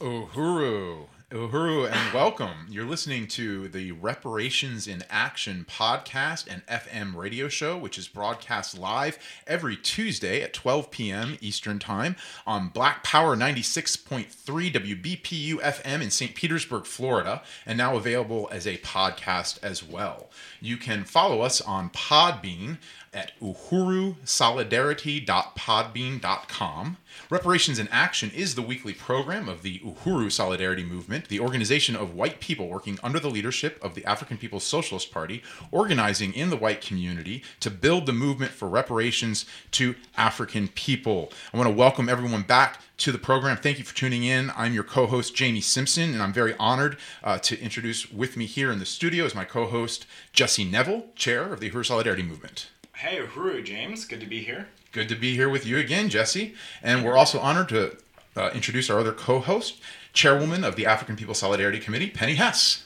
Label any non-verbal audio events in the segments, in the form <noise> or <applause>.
Uhuru. Uhuru, and welcome. You're listening to the Reparations in Action podcast and FM radio show, which is broadcast live every Tuesday at 12 p.m. Eastern Time on Black Power 96.3 WBPU FM in St. Petersburg, Florida, and now available as a podcast as well. You can follow us on Podbean at uhurusolidarity.podbean.com. Reparations in Action is the weekly program of the Uhuru Solidarity Movement, the organization of white people working under the leadership of the African People's Socialist Party, organizing in the white community to build the movement for reparations to African people. I want to welcome everyone back to the program. Thank you for tuning in. I'm your co host, Jamie Simpson, and I'm very honored uh, to introduce with me here in the studio is my co host, Jesse Neville, chair of the Uhuru Solidarity Movement. Hey, Uhuru, James. Good to be here. Good to be here with you again, Jesse. And we're also honored to uh, introduce our other co host, chairwoman of the African People Solidarity Committee, Penny Hess.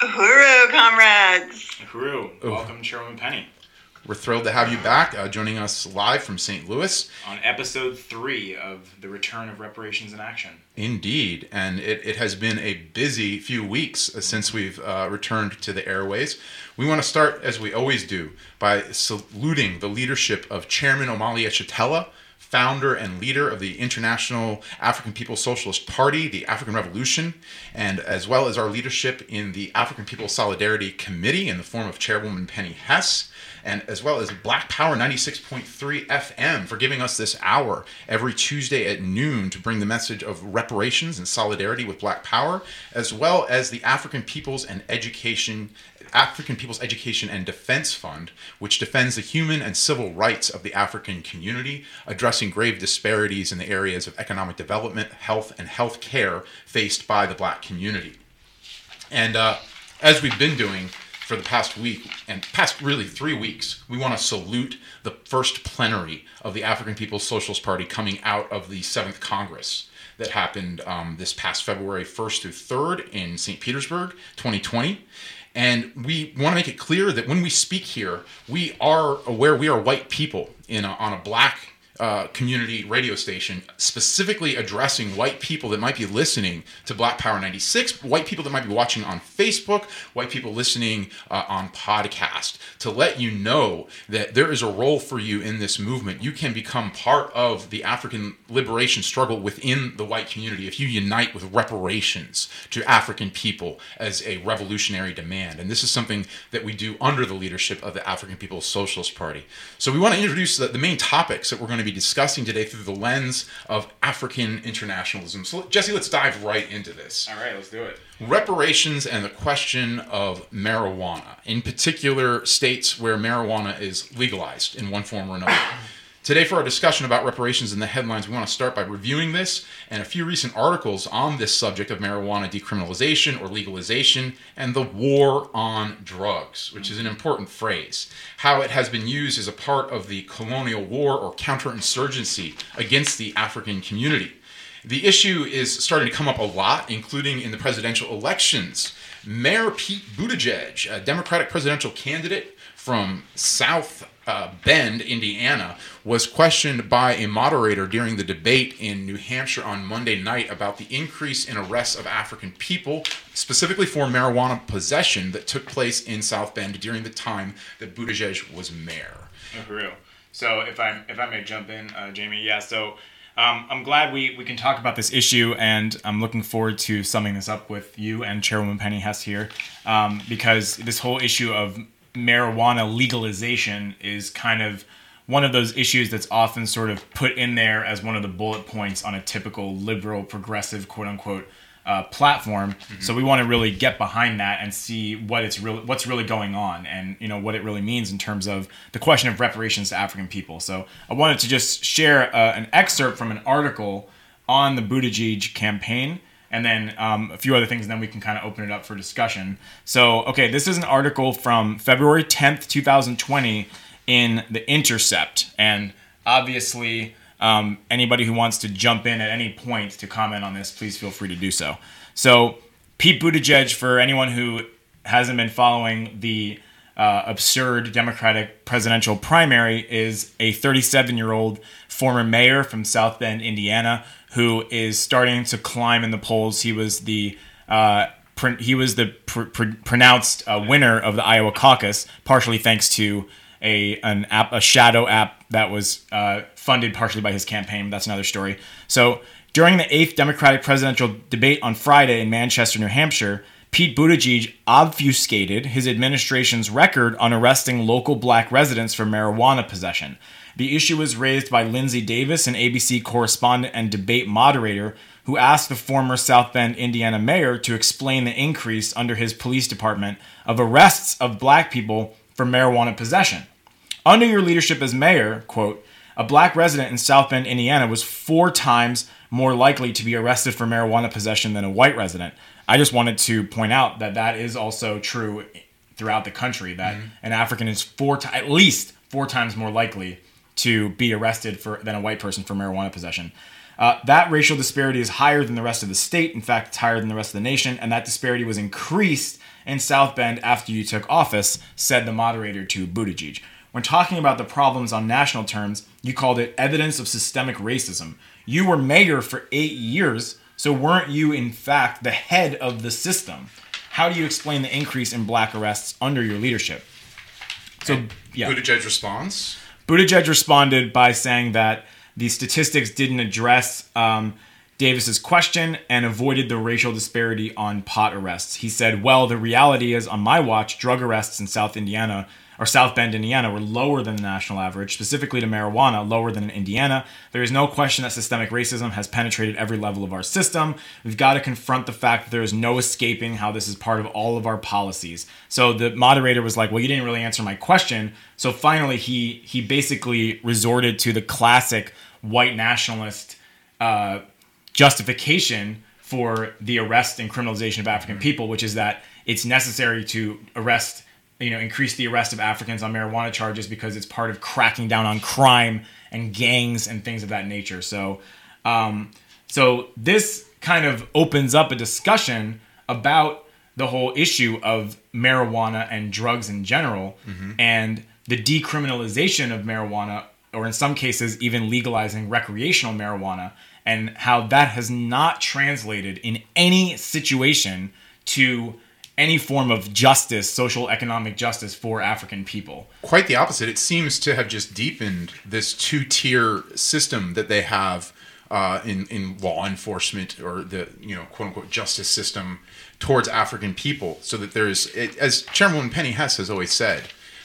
Uhuru, comrades. Uhuru, welcome, Chairwoman Penny, We're thrilled to have you back, uh, joining us live from St. Louis. on episode three of the return of reparations in action. Indeed, and it, it has been a busy few weeks uh, since we've uh, returned to the airways. We want to start, as we always do, by saluting the leadership of Chairman Omali Yeshitela, founder and leader of the International African People's Socialist Party, the African Revolution, and as well as our leadership in the African People's Solidarity Committee in the form of Chairwoman Penny Hess and as well as Black Power 96.3 FM for giving us this hour every Tuesday at noon to bring the message of reparations and solidarity with Black Power, as well as the African Peoples and Education African People's Education and Defense Fund, which defends the human and civil rights of the African community, addressing grave disparities in the areas of economic development, health, and health care faced by the black community. And uh, as we've been doing for the past week and past really three weeks, we want to salute the first plenary of the African People's Socialist Party coming out of the Seventh Congress that happened um, this past February 1st through 3rd in St. Petersburg, 2020. And we want to make it clear that when we speak here, we are aware we are white people in a, on a black uh, community radio station specifically addressing white people that might be listening to Black Power 96, white people that might be watching on Facebook, white people listening uh, on podcast, to let you know that there is a role for you in this movement. You can become part of the African liberation struggle within the white community if you unite with reparations to African people as a revolutionary demand. And this is something that we do under the leadership of the African People's Socialist Party. So we want to introduce the, the main topics that we're going to be discussing today through the lens of African internationalism. So, Jesse, let's dive right into this. All right, let's do it. Reparations and the question of marijuana, in particular, states where marijuana is legalized in one form or another. Today, for our discussion about reparations in the headlines, we want to start by reviewing this and a few recent articles on this subject of marijuana decriminalization or legalization and the war on drugs, which is an important phrase. How it has been used as a part of the colonial war or counterinsurgency against the African community. The issue is starting to come up a lot, including in the presidential elections. Mayor Pete Buttigieg, a Democratic presidential candidate from South uh, Bend, Indiana, was questioned by a moderator during the debate in New Hampshire on Monday night about the increase in arrests of African people, specifically for marijuana possession, that took place in South Bend during the time that Buttigieg was mayor. Uhuru. So if I if I may jump in, uh, Jamie, yeah. So um, I'm glad we, we can talk about this issue, and I'm looking forward to summing this up with you and Chairwoman Penny Hess here, um, because this whole issue of marijuana legalization is kind of one of those issues that's often sort of put in there as one of the bullet points on a typical liberal, progressive, quote unquote, uh, platform. So we want to really get behind that and see what it's really what's really going on, and you know what it really means in terms of the question of reparations to African people. So I wanted to just share uh, an excerpt from an article on the Buttigieg campaign. And then um, a few other things, and then we can kind of open it up for discussion. So, okay, this is an article from February 10th, 2020, in The Intercept. And obviously, um, anybody who wants to jump in at any point to comment on this, please feel free to do so. So, Pete Buttigieg, for anyone who hasn't been following the uh, absurd Democratic presidential primary is a 37 year old former mayor from South Bend, Indiana, who is starting to climb in the polls. He was the uh, pr- he was the pr- pr- pronounced uh, winner of the Iowa caucus, partially thanks to a an app, a shadow app that was uh, funded partially by his campaign. That's another story. So during the eighth Democratic presidential debate on Friday in Manchester, New Hampshire. Pete Buttigieg obfuscated his administration's record on arresting local black residents for marijuana possession. The issue was raised by Linsey Davis, an ABC correspondent and debate moderator, who asked the former South Bend, Indiana mayor to explain the increase under his police department of arrests of black people for marijuana possession. Under your leadership as mayor, quote, a black resident in South Bend, Indiana was four times more likely to be arrested for marijuana possession than a white resident. I just wanted to point out that that is also true throughout the country that mm-hmm. an African is four at least four times more likely to be arrested for than a white person for marijuana possession. Uh, that racial disparity is higher than the rest of the state. In fact, it's higher than the rest of the nation, and that disparity was increased in South Bend after you took office, said the moderator to Buttigieg. When talking about the problems on national terms, you called it evidence of systemic racism. You were mayor for eight years so weren't you, in fact, the head of the system? How do you explain the increase in black arrests under your leadership? So, yeah. Buttigieg responds? Buttigieg responded by saying that the statistics didn't address um, Davis's question and avoided the racial disparity on pot arrests. He said, "Well, the reality is, on my watch, drug arrests in South Indiana or South Bend, Indiana, were lower than the national average, specifically to marijuana, lower than in Indiana. There is no question that systemic racism has penetrated every level of our system. We've got to confront the fact that there is no escaping how this is part of all of our policies. So the moderator was like, "Well, you didn't really answer my question." So finally, he he basically resorted to the classic white nationalist uh, justification for the arrest and criminalization of African people, which is that it's necessary to arrest you know increase the arrest of Africans on marijuana charges because it's part of cracking down on crime and gangs and things of that nature. So, um, so this kind of opens up a discussion about the whole issue of marijuana and drugs in general, mm-hmm. and the decriminalization of marijuana, or in some cases even legalizing recreational marijuana, and how that has not translated in any situation to any form of justice, social economic justice for African people. Quite the opposite. It seems to have just deepened this two tier system that they have uh, in in law enforcement or the you know quote unquote justice system towards African people, so that there's as Chairwoman Penny Hess has always said.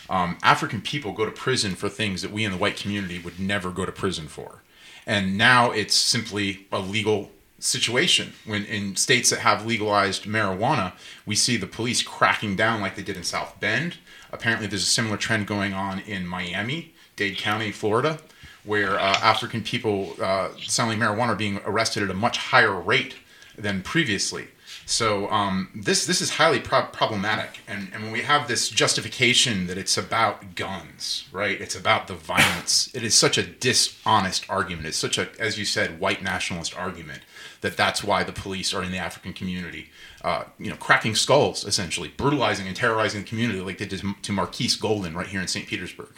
Um, African people go to prison for things that we in the white community would never go to prison for. And now it's simply a legal situation when in states that have legalized marijuana we see the police cracking down like they did in south bend apparently there's a similar trend going on in miami dade county florida where uh, african people uh, selling marijuana are being arrested at a much higher rate than previously so um, this this is highly pro- problematic, and, and when we have this justification that it's about guns, right? It's about the violence. It is such a dishonest argument. It's such a, as you said, white nationalist argument that that's why the police are in the African community, uh, you know, cracking skulls essentially, brutalizing and terrorizing the community like they did to Marquise Golden right here in St. Petersburg.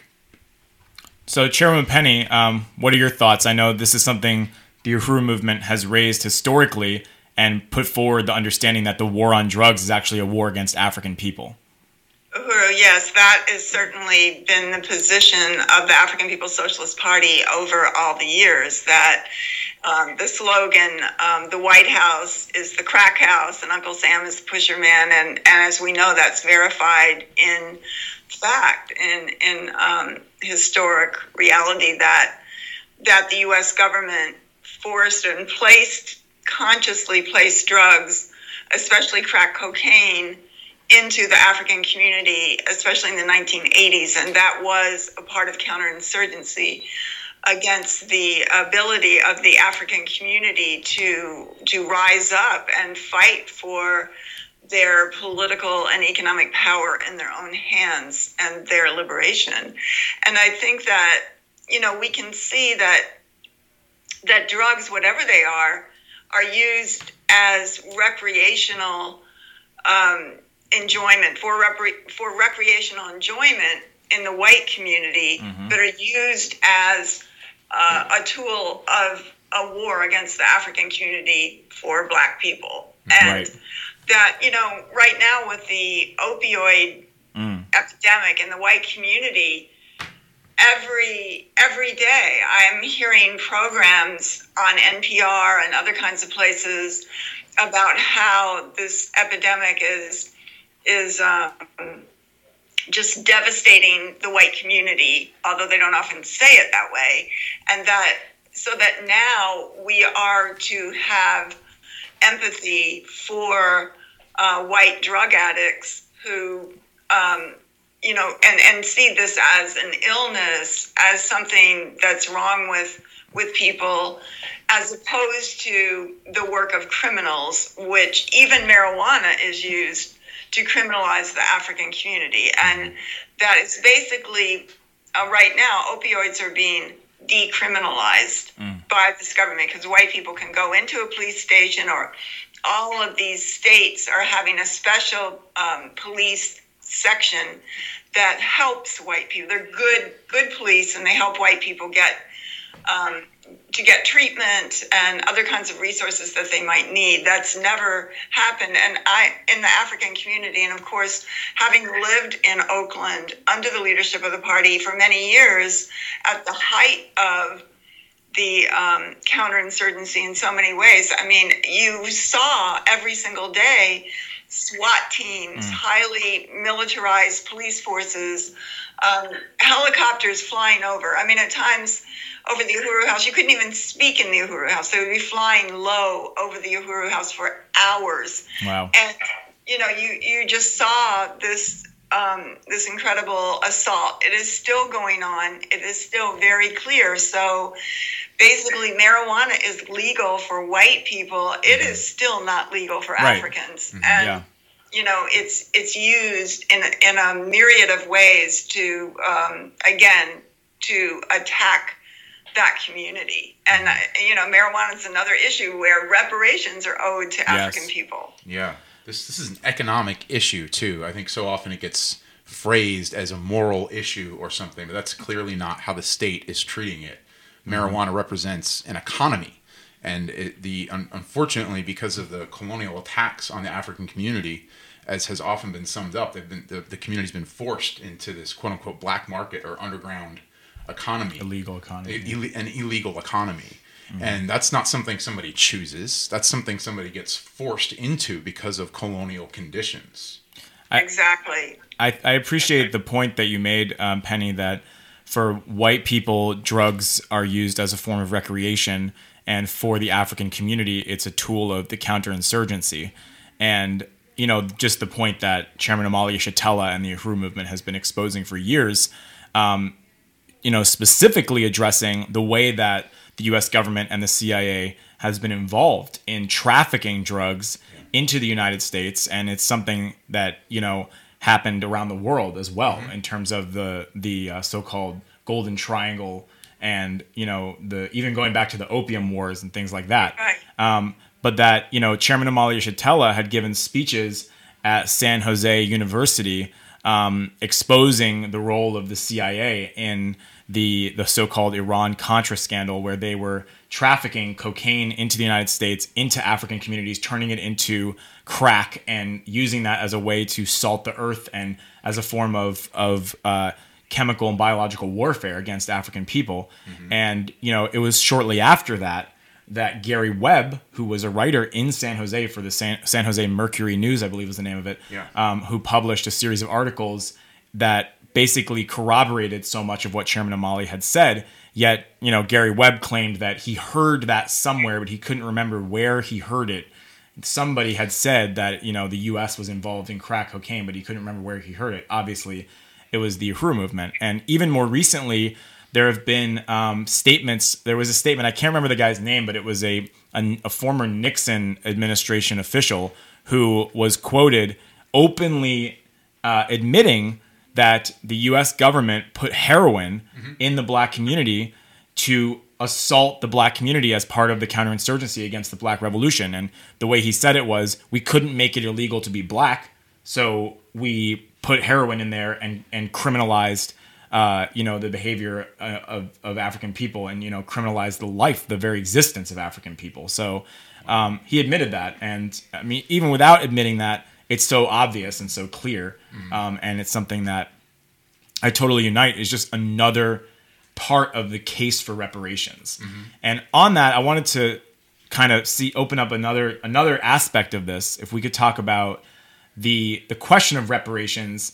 So, Chairman Penny, um, what are your thoughts? I know this is something the Uhuru movement has raised historically and put forward the understanding that the war on drugs is actually a war against African people. Uhuru, yes, that has certainly been the position of the African People's Socialist Party over all the years. That um, the slogan, um, the White House is the crack house, and Uncle Sam is the pusher man, and, and as we know, that's verified in fact, in in um, historic reality that that the U.S. government forced and placed consciously placed drugs, especially crack cocaine, into the African community, especially in the 1980s, and that was a part of counterinsurgency against the ability of the African community to to rise up and fight for their political and economic power in their own hands and their liberation. And I think that you know we can see that that drugs, whatever they are, are used as recreational um, enjoyment for repre- for recreational enjoyment in the white community Mm-hmm. that are used as uh, a tool of a war against the African community for black people. And Right. that, you know, right now with the opioid Mm. epidemic in the white community, every every day I'm hearing programs on NPR and other kinds of places about how this epidemic is is um, just devastating the white community, although they don't often say it that way, and that so that now we are to have empathy for uh, white drug addicts who um, you know, and, and see this as an illness, as something that's wrong with with people, as opposed to the work of criminals, which even marijuana is used to criminalize the African community, and that is basically uh, right now opioids are being decriminalized by this government because white people can go into a police station or all of these states are having a special um, police section that helps white people. They're good, good police, and they help white people get um, to get treatment and other kinds of resources that they might need. That's never happened, and I in the African community, and of course, having lived in Oakland under the leadership of the party for many years, at the height of the um, counterinsurgency in so many ways. I mean, you saw every single day SWAT teams, highly militarized police forces, um, helicopters flying over. I mean, at times over the Uhuru House, you couldn't even speak in the Uhuru House. They would be flying low over the Uhuru House for hours. Wow. And you know, you you just saw this um, this incredible assault. It is still going on. It is still very clear. So basically, marijuana is legal for white people. It is still not legal for Right. Africans. And Yeah. You know, it's it's used in a, in a myriad of ways to um, again to attack that community. And uh, you know, marijuana is another issue where reparations are owed to African people. Yeah. This this is an economic issue too. I think so often it gets phrased as a moral issue or something, but that's clearly not how the state is treating it. Marijuana represents an economy, and it, the un, unfortunately because of the colonial attacks on the African community, as has often been summed up, they've been the, the community's been forced into this quote unquote black market or underground economy Illegal economy. a- ille- an illegal economy. And that's not something somebody chooses. That's something somebody gets forced into because of colonial conditions. I- Exactly. I, I appreciate the point that you made, um, Penny, that for white people, drugs are used as a form of recreation, and for the African community, it's a tool of the counterinsurgency. And you know, just the point that Chairman Omali Yeshitela and the Uhuru movement has been exposing for years, um, you know, specifically addressing the way that the U.S. government and the CIA has been involved in trafficking drugs into the United States, and it's something that you know happened around the world as well in terms of the the uh, so-called Golden Triangle, and you know the even going back to the Opium Wars and things like that. Right. Um, but that you know Chairman Omali Yeshitela had given speeches at San Jose University um, exposing the role of the CIA in the the so-called Iran Contra scandal, where they were trafficking cocaine into the United States, into African communities, turning it into crack, and using that as a way to salt the earth and as a form of of uh, chemical and biological warfare against African people. And you know, it was shortly after that that Gary Webb, who was a writer in San Jose for the San, San Jose Mercury News, I believe was the name of it, Yeah. um, who published a series of articles that basically corroborated so much of what Chairman Omali had said. Yet, you know, Gary Webb claimed that he heard that somewhere, but he couldn't remember where he heard it. Somebody had said that, you know, the U.S. was involved in crack cocaine, but he couldn't remember where he heard it. Obviously, it was the Uhuru movement. And even more recently, there have been um, statements. There was a statement, I can't remember the guy's name, but it was a, a, a former Nixon administration official who was quoted openly uh, admitting that the U.S. government put heroin in the black community to assault the black community as part of the counterinsurgency against the black revolution. And the way he said it was, we couldn't make it illegal to be black, So we put heroin in there and and criminalized. Uh, you know the behavior uh, of, of African people, and you know criminalized the life, the very existence of African people. So um, he admitted that, and I mean, even without admitting that, it's so obvious and so clear, um, and it's something that I totally unite is just another part of the case for reparations. And on that, I wanted to kind of see open up another another aspect of this. If we could talk about the the question of reparations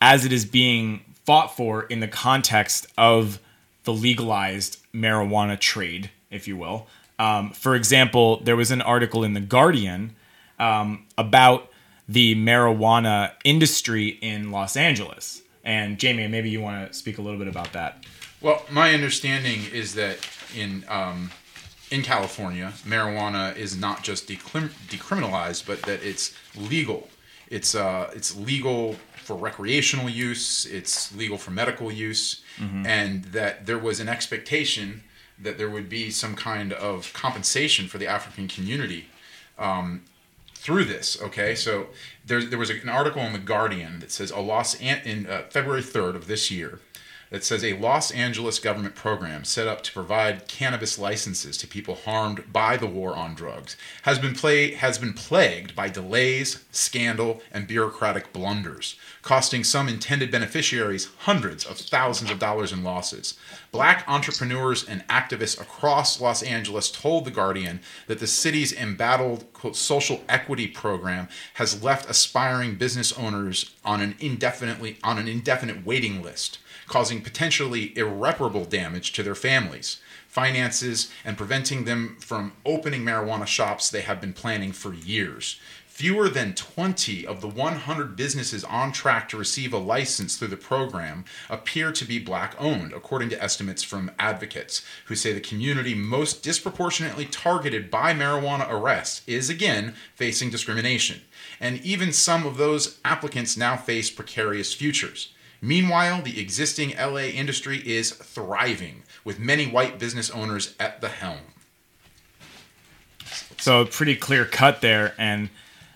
as it is being fought for in the context of the legalized marijuana trade, if you will. Um, for example, there was an article in the Guardian um, about the marijuana industry in Los Angeles. And Jamie, maybe you want to speak a little bit about that. Well, my understanding is that in um, in California, marijuana is not just decrim- decriminalized, but that it's legal. It's uh, it's legal for recreational use. It's legal for medical use, and that there was an expectation that there would be some kind of compensation for the African community through this. Okay, so there, there was an article in the Guardian that says a Los An- in uh, February third of this year that says a Los Angeles government program set up to provide cannabis licenses to people harmed by the war on drugs has been play has been plagued by delays, scandal, and bureaucratic blunders, costing some intended beneficiaries hundreds of thousands of dollars in losses. Black entrepreneurs and activists across Los Angeles told The Guardian that the city's embattled quote, social equity program has left aspiring business owners on an indefinitely on an indefinite waiting list, causing potentially irreparable damage to their families, finances, and preventing them from opening marijuana shops they have been planning for years. Fewer than 20 of the 100 businesses on track to receive a license through the program appear to be black owned, according to estimates from advocates who say the community most disproportionately targeted by marijuana arrests is again facing discrimination. And even some of those applicants now face precarious futures. Meanwhile, the existing LA industry is thriving, with many white business owners at the helm. So pretty clear cut there, and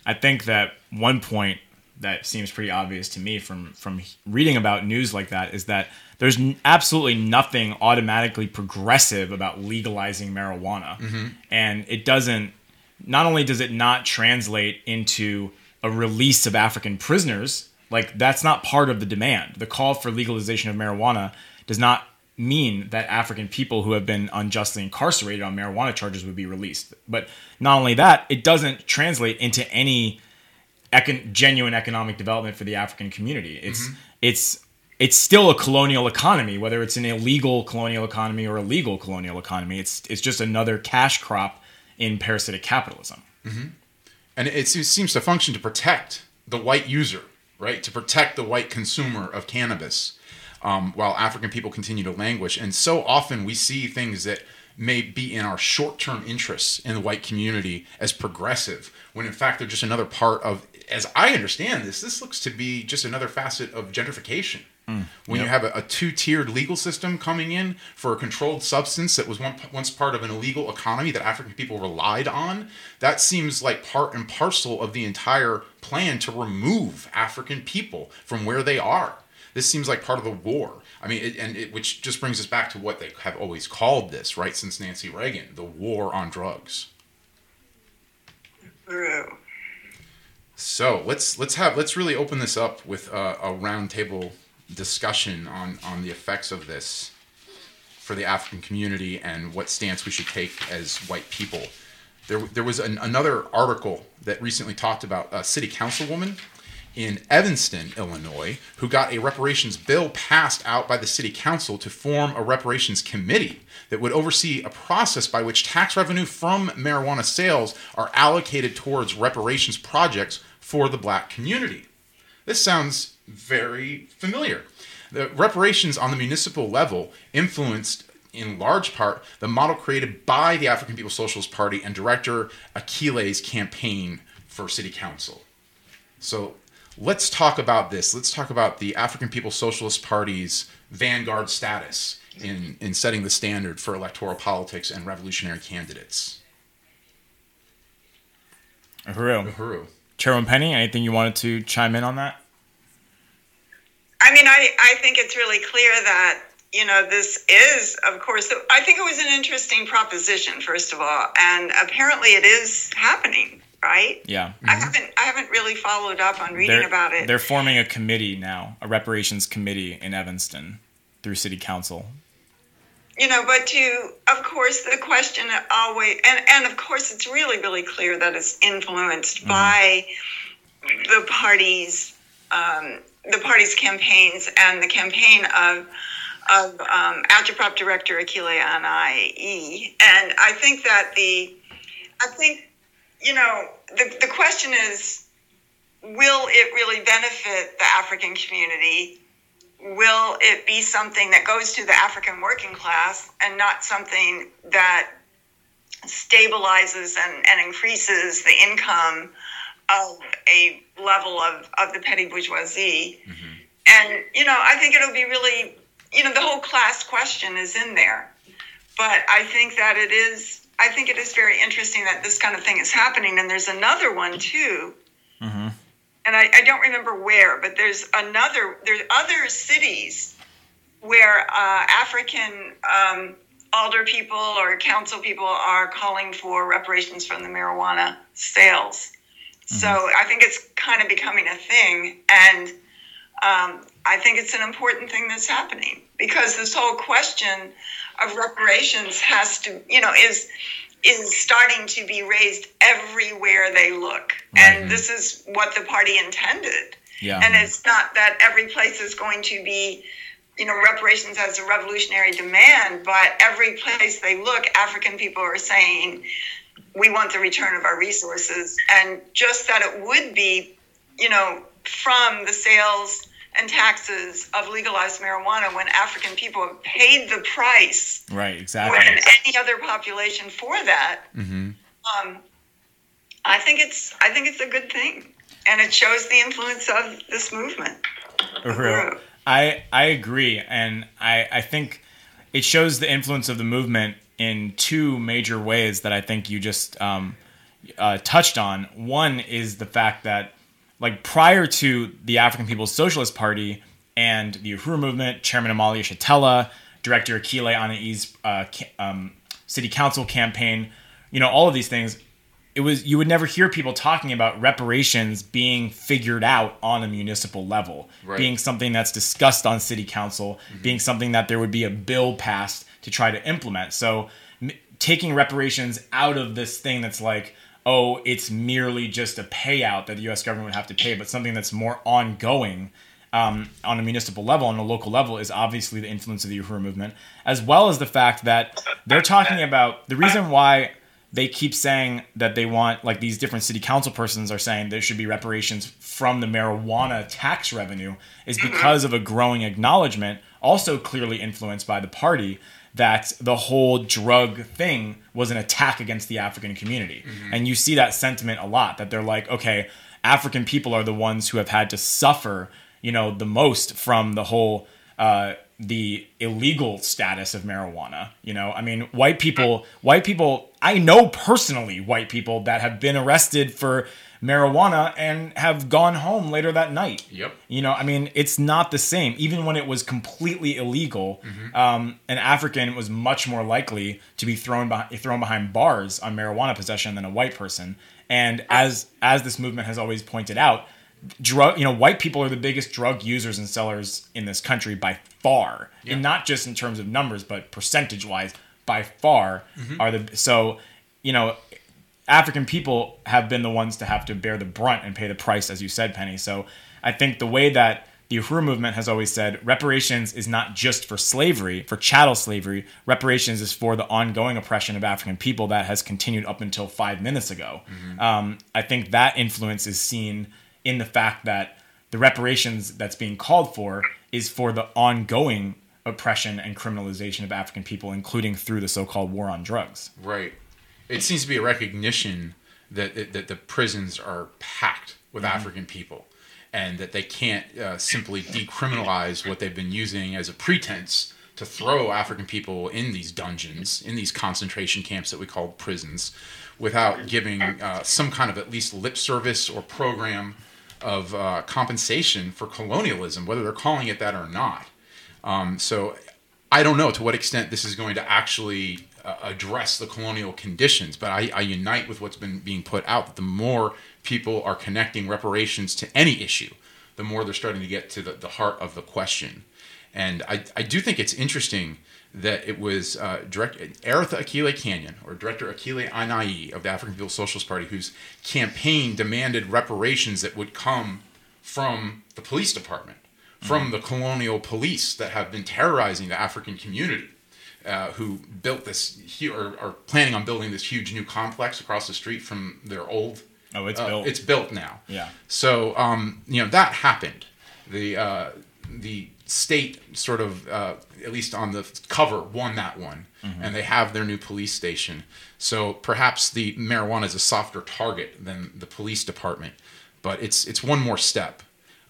I think that one point that seems pretty obvious to me from from reading about news like that is that there's n- absolutely nothing automatically progressive about legalizing marijuana, mm-hmm. and it doesn't. Not only does it not translate into a release of African prisoners, like that's not part of the demand. The call for legalization of marijuana does not mean that African people who have been unjustly incarcerated on marijuana charges would be released. But not only that, it doesn't translate into any econ- genuine economic development for the African community. It's mm-hmm. it's it's still a colonial economy, whether it's an illegal colonial economy or a legal colonial economy. It's it's just another cash crop in parasitic capitalism. Mm-hmm. and it se- seems to function to protect the white user, right? To protect the white consumer of cannabis, um, while African people continue to languish. And so often we see things that may be in our short-term interests in the white community as progressive, when in fact they're just another part of. As I understand this, this looks to be just another facet of gentrification. When you have a, a two-tiered legal system coming in for a controlled substance that was one, once part of an illegal economy that African people relied on, that seems like part and parcel of the entire plan to remove African people from where they are. This seems like part of the war. I mean, it, and it, which just brings us back to what they have always called this, right? Since Nancy Reagan, the war on drugs. True. So let's let's have let's really open this up with a, a roundtable discussion on on the effects of this for the African community and what stance we should take as white people. There there was an, another article that recently talked about a city councilwoman in Evanston, Illinois, who got a reparations bill passed out by the city council to form a reparations committee that would oversee a process by which tax revenue from marijuana sales are allocated towards reparations projects for the black community. This sounds very familiar. The reparations on the municipal level influenced in large part the model created by the African People's Socialist Party and director Akile's campaign for city council. So let's talk about this. Let's talk about the African People's Socialist Party's vanguard status in, in setting the standard for electoral politics and revolutionary candidates. Uhuru. Uhuru. Chairwoman Penny, anything you wanted to chime in on that? I mean, I, I think it's really clear that, you know, this is, of course, I think it was an interesting proposition, first of all, and apparently it is happening, right? Yeah. I haven't I haven't really followed up on reading They're, about it. they're forming a committee now, a reparations committee in Evanston through city council. you know but to of course the question always and and of course it's really really clear that it's influenced by the parties um, the party's campaigns and the campaign of of um, agitprop director Akile Anai. And I think that the I think you know the the question is will it really benefit the African community will it be something that goes to the African working class and not something that stabilizes and, and increases the income of a level of, of the petty bourgeoisie? Mm-hmm. And, you know, I think it'll be really, you know, the whole class question is in there. But I think that it is, I think it is very interesting that this kind of thing is happening. And there's another one too and I, I don't remember where, but there's another, there's other cities where uh, African um, alder people or council people are calling for reparations from the marijuana sales. So I think it's kind of becoming a thing, and um, I think it's an important thing that's happening because this whole question of reparations has to, you know, is is starting to be raised everywhere they look. And this is what the party intended. Yeah. And it's not that every place is going to be, you know, reparations as a revolutionary demand, but every place they look, African people are saying, we want the return of our resources. And just that it would be, you know, from the sales and taxes of legalized marijuana when African people have paid the price Right, exactly. more than any other population for that. Um, I think it's I think it's a good thing, and it shows the influence of this movement. Uhuru. I I agree, and I I think it shows the influence of the movement in two major ways that I think you just um, uh, touched on. One is the fact that, like, prior to the African People's Socialist Party and the Uhuru movement, Chairman Omali Yeshitela, Director Akile Anai's uh, um, city council campaign, you know, all of these things, it was you would never hear people talking about reparations being figured out on a municipal level, Right. being something that's discussed on city council, being something that there would be a bill passed to try to implement. So m- taking reparations out of this thing that's like, oh, it's merely just a payout that the U.S. government would have to pay, but something that's more ongoing um, on a municipal level, on a local level, is obviously the influence of the Uhuru movement, as well as the fact that they're talking about the reason why they keep saying that they want, like these different city council persons are saying there should be reparations from the marijuana tax revenue, is because of a growing acknowledgement, also clearly influenced by the party, that the whole drug thing was an attack against the African community. And you see that sentiment a lot that they're like, okay, African people are the ones who have had to suffer, you know, the most from the whole uh, the illegal status of marijuana. You know, I mean, white people, white people. I know personally white people that have been arrested for marijuana and have gone home later that night. Yep. You know, I mean, it's not the same. Even when it was completely illegal, um, an African was much more likely to be thrown behind, thrown behind bars on marijuana possession than a white person. And as as this movement has always pointed out, drug you know white people are the biggest drug users and sellers in this country by far, and not just in terms of numbers, but percentage wise, by far are the so you know African people have been the ones to have to bear the brunt and pay the price, as you said, Penny. So I think the way that the Uhuru movement has always said reparations is not just for slavery, for chattel slavery. Reparations is for the ongoing oppression of African people that has continued up until five minutes ago. Um, I think that influence is seen in the fact that the reparations that's being called for is for the ongoing oppression and criminalization of African people, including through the so called war on drugs. Right. It seems to be a recognition that that, that the prisons are packed with African people, and that they can't uh, simply decriminalize what they've been using as a pretense to throw African people in these dungeons, in these concentration camps that we call prisons, without giving uh, some kind of at least lip service or program of uh, compensation for colonialism, whether they're calling it that or not. Um, so I don't know to what extent this is going to actually address the colonial conditions, but I, I unite with what's been being put out that the more people are connecting reparations to any issue, the more they're starting to get to the, the heart of the question. And I, I do think it's interesting that it was uh, direct Aretha Akile Canyon or Director Akile Anai of the African People's Socialist Party whose campaign demanded reparations that would come from the police department, from mm-hmm. the colonial police that have been terrorizing the African community. Uh, who built this or are planning on building this huge new complex across the street from their old oh it's uh, built. it's built now. Yeah. So um, you know that happened. The uh, the state sort of uh, at least on the cover won that one. Mm-hmm. and they have their new police station. So perhaps the marijuana is a softer target than the police department. But it's it's one more step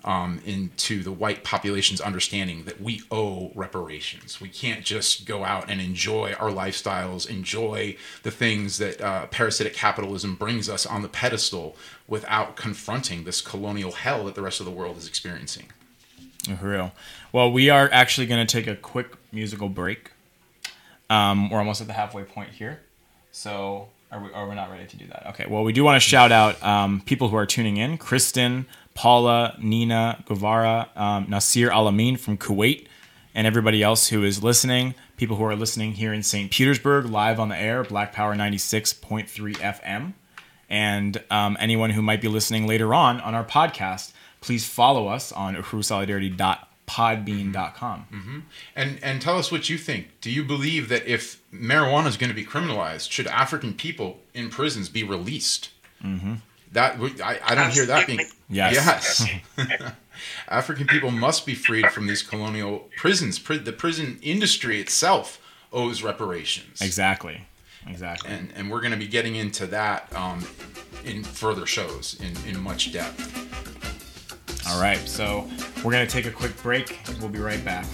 um, into the white population's understanding that we owe reparations. We can't just go out and enjoy our lifestyles, enjoy the things that uh, parasitic capitalism brings us on the pedestal without confronting this colonial hell that the rest of the world is experiencing. For real. Well, we are actually going to take a quick musical break. Um, we're almost at the halfway point here. So, are we, are we not ready to do that? Okay. Well, we do want to shout out um, people who are tuning in Kristen, Paula, Nina, Guevara, um, Nasir Alamin from Kuwait, and everybody else who is listening. People who are listening here in St. Petersburg, live on the air, Black Power 96.3 FM. And um, anyone who might be listening later on on our podcast please follow us on uhurusolidarity.podbean.com. Mm-hmm. And and tell us what you think. Do you believe that if marijuana is going to be criminalized, should African people in prisons be released? Mm-hmm. That I, I don't hear that being yes. yes. <laughs> African people must be freed from these colonial prisons. The prison industry itself owes reparations. Exactly. Exactly. And and we're going to be getting into that um, in further shows in, in much depth. All right, so we're going to take a quick break. We'll be right back.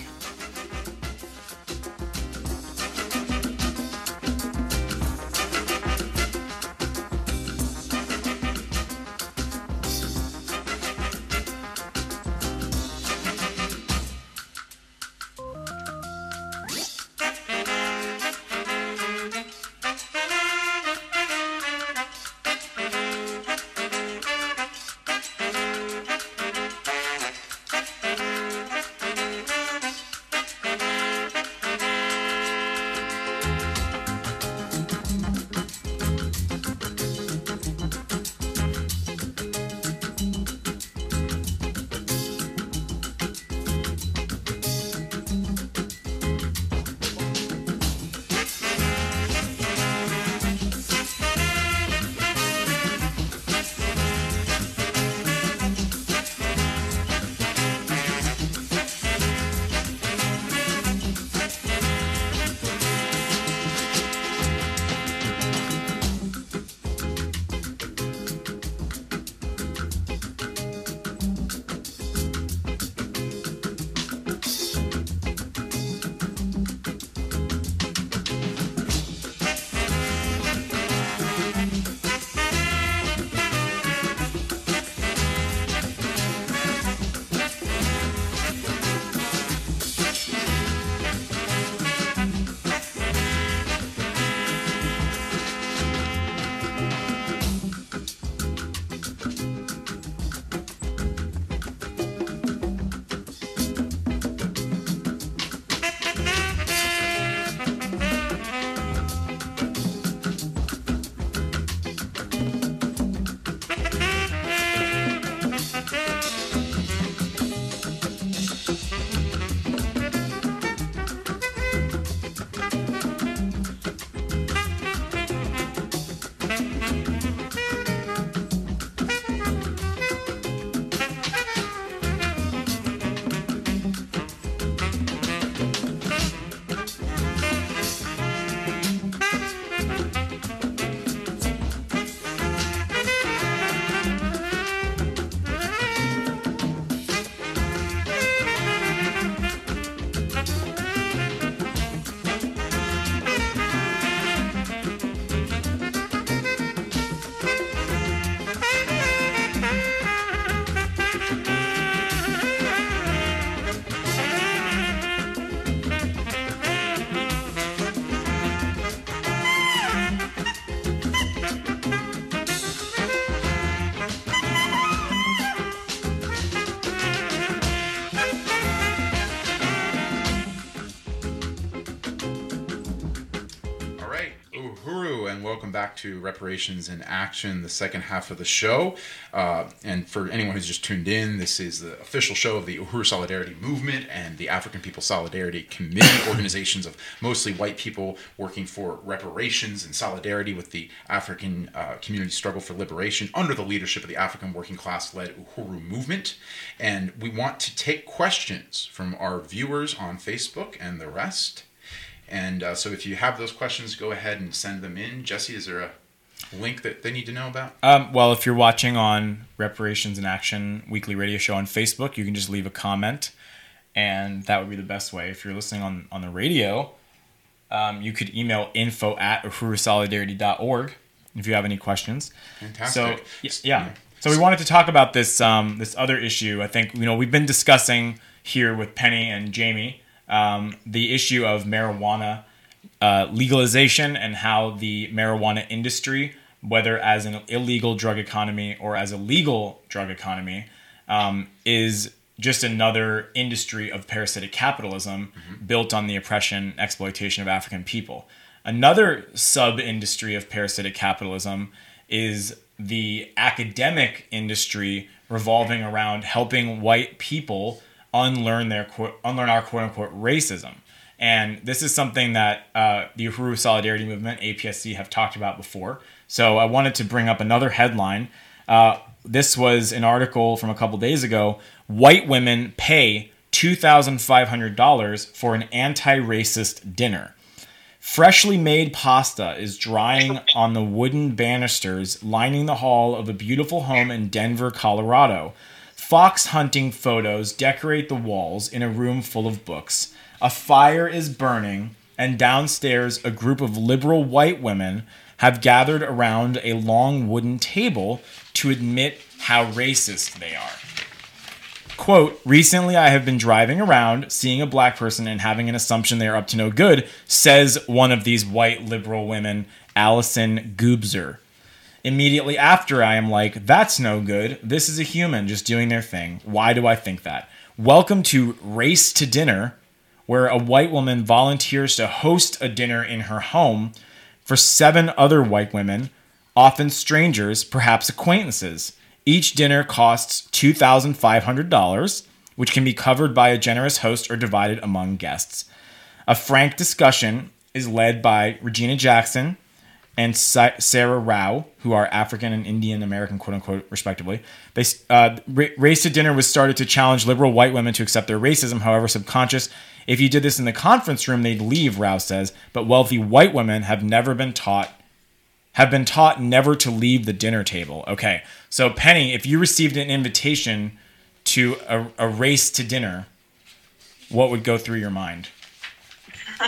To Reparations in Action, the second half of the show. Uh, and for anyone who's just tuned in, this is the official show of the Uhuru Solidarity Movement and the African People Solidarity Committee, <coughs> organizations of mostly white people working for reparations and solidarity with the African uh, community struggle for liberation under the leadership of the African working class led Uhuru Movement. And we want to take questions from our viewers on Facebook and the rest. And uh, so if you have those questions, go ahead and send them in. Jesse, is there a link that they need to know about? Um, well, if you're watching on Reparations in Action weekly radio show on Facebook, you can just leave a comment, and that would be the best way. If you're listening on, on the radio, um, you could email info at uhurusolidarity.org if you have any questions. Fantastic. So, yeah. yeah. So we wanted to talk about this um, this other issue. I think you know we've been discussing here with Penny and Jamie um, the issue of marijuana uh, legalization and how the marijuana industry, whether as an illegal drug economy or as a legal drug economy, um, is just another industry of parasitic capitalism mm-hmm. built on the oppression and exploitation of African people. Another sub industry of parasitic capitalism is the academic industry revolving around helping white people unlearn their unlearn our quote unquote racism. And this is something that uh, the Uhuru Solidarity Movement (APSC) have talked about before. So I wanted to bring up another headline. Uh, this was an article from a couple days ago. White women pay two thousand five hundred dollars for an anti-racist dinner. Freshly made pasta is drying on the wooden banisters lining the hall of a beautiful home in Denver, Colorado. Fox hunting photos decorate the walls in a room full of books. A fire is burning, and downstairs, a group of liberal white women have gathered around a long wooden table to admit how racist they are. Quote, recently I have been driving around, seeing a black person and having an assumption they are up to no good, says one of these white liberal women, Allison Goobzer. Immediately after, I am like, that's no good. This is a human just doing their thing. Why do I think that? Welcome to Race to Dinner, where a white woman volunteers to host a dinner in her home for seven other white women, often strangers, perhaps acquaintances. Each dinner costs $2,500, which can be covered by a generous host or divided among guests. A frank discussion is led by Regina Jackson, and Saira Rao, who are African and Indian American, quote unquote, respectively. They uh, race to dinner was started to challenge liberal white women to accept their racism, however subconscious. If you did this in the conference room, they'd leave. Rao says, but wealthy white women have never been taught have been taught never to leave the dinner table. Okay, so Penny, if you received an invitation to a, a race to dinner, what would go through your mind? <laughs>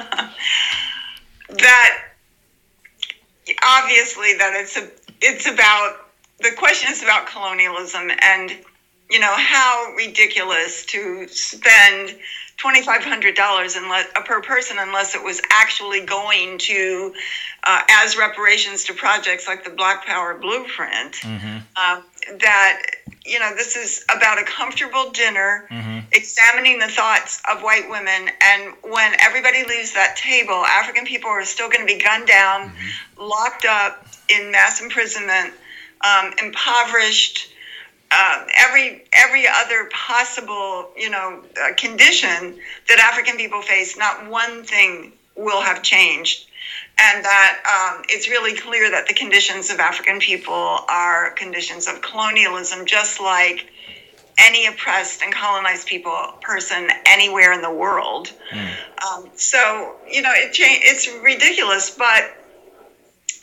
that obviously that it's a, it's about the question is about colonialism and you know how ridiculous to spend twenty five hundred dollars unless uh, per person unless it was actually going to uh, as reparations to projects like the Black Power Blueprint. Mm-hmm. Uh, that you know this is about a comfortable dinner, mm-hmm. examining the thoughts of white women, and when everybody leaves that table, African people are still going to be gunned down, mm-hmm. locked up in mass imprisonment, um, impoverished uh, every every other possible you know uh, condition that African people face, not one thing will have changed, and that um, it's really clear that the conditions of African people are conditions of colonialism, just like any oppressed and colonized people person anywhere in the world. Mm. Um, so you know it cha- it's ridiculous, but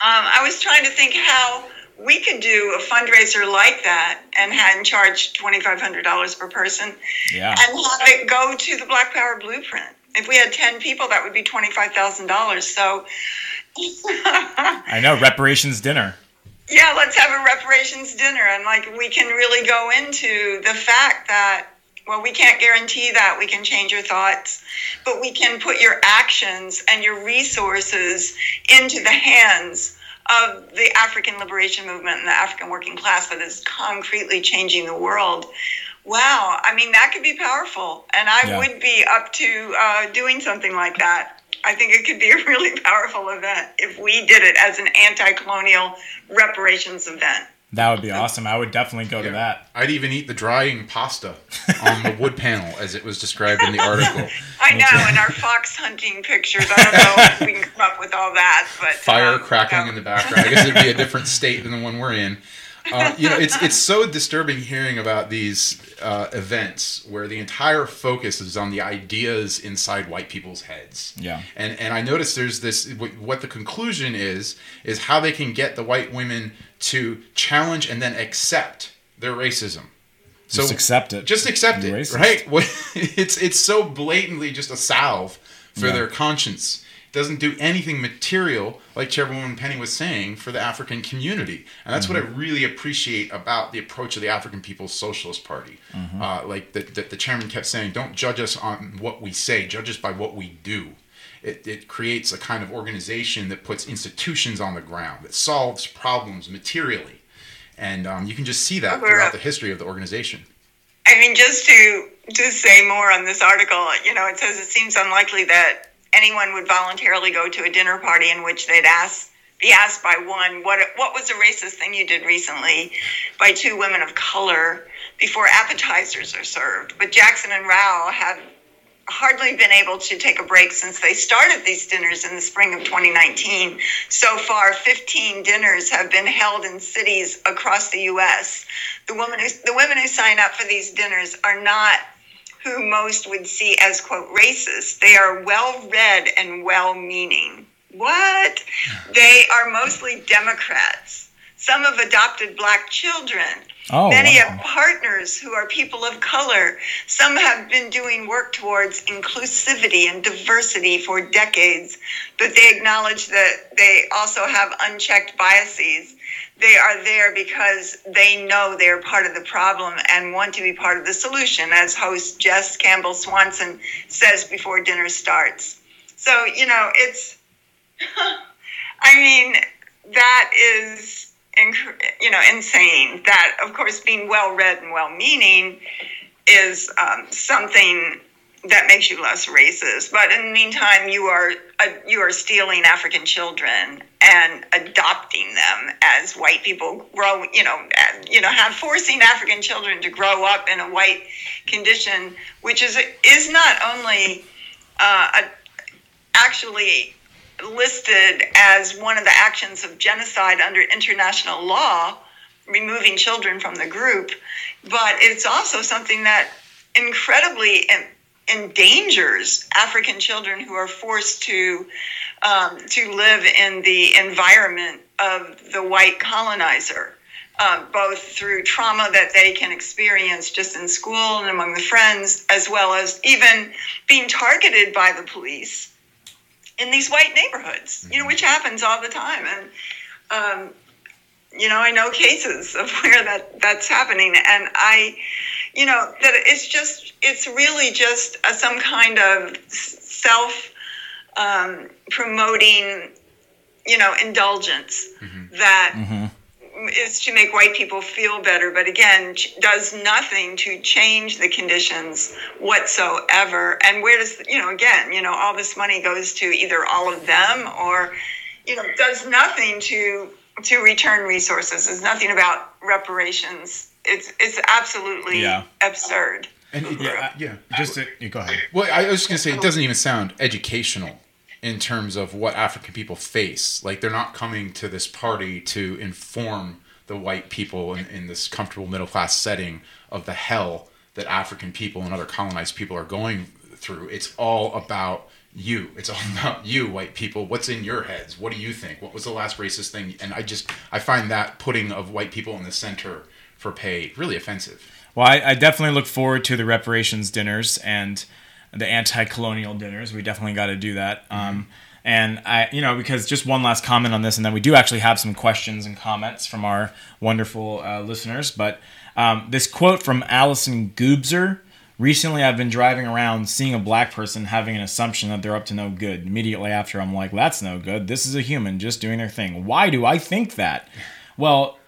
um, I was trying to think how we could do a fundraiser like that and had charge twenty five hundred dollars per person, yeah. and have it go to the Black Power Blueprint. If we had ten people, that would be twenty five thousand dollars. So, I know reparations dinner. Yeah, let's have a reparations dinner, and like we can really go into the fact that well, we can't guarantee that we can change your thoughts, but we can put your actions and your resources into the hands of the African liberation movement and the African working class that is concretely changing the world. Wow, I mean, that could be powerful. And I yeah. would be up to uh, doing something like that. I think it could be a <laughs> really powerful event if we did it as an anti-colonial reparations event. That would be awesome. I would definitely go to that. I'd even eat the drying pasta on the wood panel as it was described in the <laughs> article. I know, in our fox hunting pictures. I don't know if we can come up with all that, but Fire um, crackling no. in the background. I guess it'd be a different state than the one we're in. Uh, you know, it's it's so disturbing hearing about these uh, events where the entire focus is on the ideas inside white people's heads. Yeah. And and I noticed there's this what the conclusion is is how they can get the white women to challenge and then accept their racism. So Just accept it. Just accept Be it, racist. right? <laughs> It's it's so blatantly just a salve for Yeah. their conscience. It doesn't do anything material, like Chairwoman Penny was saying, for the African community, and that's what I Mm-hmm. really appreciate about the approach of the African People's Socialist Party. Mm-hmm. Uh, like the, the, the chairman kept saying, "Don't judge us on what we say; judge us by what we do." It, it creates a kind of organization that puts institutions on the ground that solves problems materially, and um, you can just see that throughout the history of the organization. I mean, just to to say more on this article, you know, it says it seems unlikely that anyone would voluntarily go to a dinner party in which they'd ask be asked by one what what was a racist thing you did recently by two women of color before appetizers are served. But Jackson and Rao have hardly been able to take a break since they started these dinners in the spring of 2019. So far, 15 dinners have been held in cities across the U.S. The women who the women who sign up for these dinners are not who most would see as quote racist. They are well read and well meaning. What? They are mostly Democrats. Some have adopted black children. Oh, Many wow. have partners who are people of color. Some have been doing work towards inclusivity and diversity for decades, but they acknowledge that they also have unchecked biases. They are there because they know they're part of the problem and want to be part of the solution, as host Jess Campbell Swanson says before dinner starts. So, you know, it's, <laughs> I mean, that is, you know, insane. That, of course, being well read and well meaning is um, something that makes you less racist. But in the meantime, you are uh, you are stealing African children and adopting them as white people grow. You know, you know, have forcing African children to grow up in a white condition, which is is not only uh, actually listed as one of the actions of genocide under international law, removing children from the group, but it's also something that incredibly endangers African children who are forced to um, to live in the environment of the white colonizer. Uh, both through trauma that they can experience just in school and among the friends, as well as even being targeted by the police in these white neighborhoods, you know, which happens all the time. And, um, you know, I know cases of <laughs> where that that's happening. And I, you know, that it's just, it's really just a, some kind of self um, promoting, you know, indulgence that is to make white people feel better, but again, ch- does nothing to change the conditions whatsoever. And where does, you know, again, you know, all this money goes to either all of them or, you know, does nothing to to return resources. There's nothing about reparations. It's it's absolutely Yeah. absurd. And it, Yeah, yeah, Just to, you go ahead. Well, I was just gonna say it doesn't even sound educational in terms of what African people face. Like they're not coming to this party to inform the white people in, in this comfortable middle class setting of the hell that African people and other colonized people are going through. It's all about you. It's all <laughs> about you, white people. What's in your heads? What do you think? What was the last racist thing? And I just I find that putting of white people in the center for pay really offensive. Well, I, I definitely look forward to the reparations dinners and the anti-colonial dinners. We definitely got to do that. Um, and I, you know, because just one last comment on this, and then we do actually have some questions and comments from our wonderful uh, listeners. But um, this quote from Allison Goobzer. Recently, I've been driving around seeing a black person having an assumption that they're up to no good. Immediately after, I'm like, that's no good. This is a human just doing their thing. Why do I think that? Well,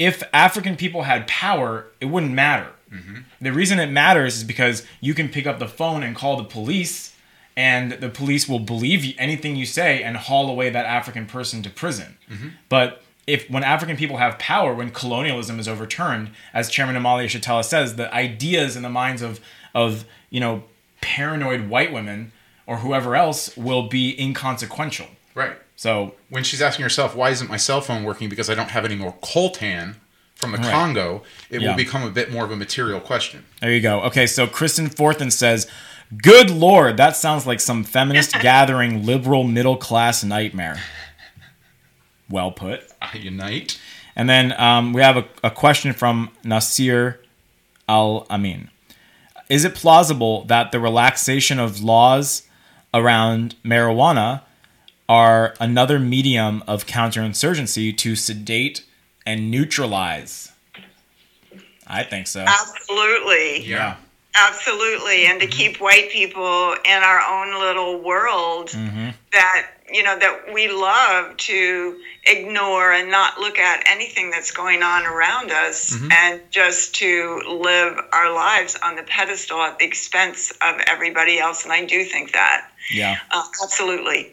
if African people had power, it wouldn't matter. Mm-hmm. The reason it matters is because you can pick up the phone and call the police and the police will believe anything you say and haul away that African person to prison. Mm-hmm. But if when African people have power, when colonialism is overturned, as Chairman Omali Yeshitela says, the ideas in the minds of of you know paranoid white women or whoever else will be inconsequential. Right. So When she's asking herself, why isn't my cell phone working because I don't have any more coltan from the Right. Congo, it Yeah. will become a bit more of a material question. There you go. Okay, so Kristen Forthen says, "Good lord, that sounds like some feminist <laughs> gathering liberal middle class nightmare." Well put. I unite. And then um, we have a, a question from Nasir Al Amin. Is it plausible that the relaxation of laws around marijuana are another medium of counterinsurgency to sedate and neutralize? I think so. Absolutely. Yeah. Absolutely. And to keep white people in our own little world Mm-hmm. that, you know, that we love to ignore and not look at anything that's going on around us Mm-hmm. and just to live our lives on the pedestal at the expense of everybody else. And I do think that. Yeah. Uh, absolutely.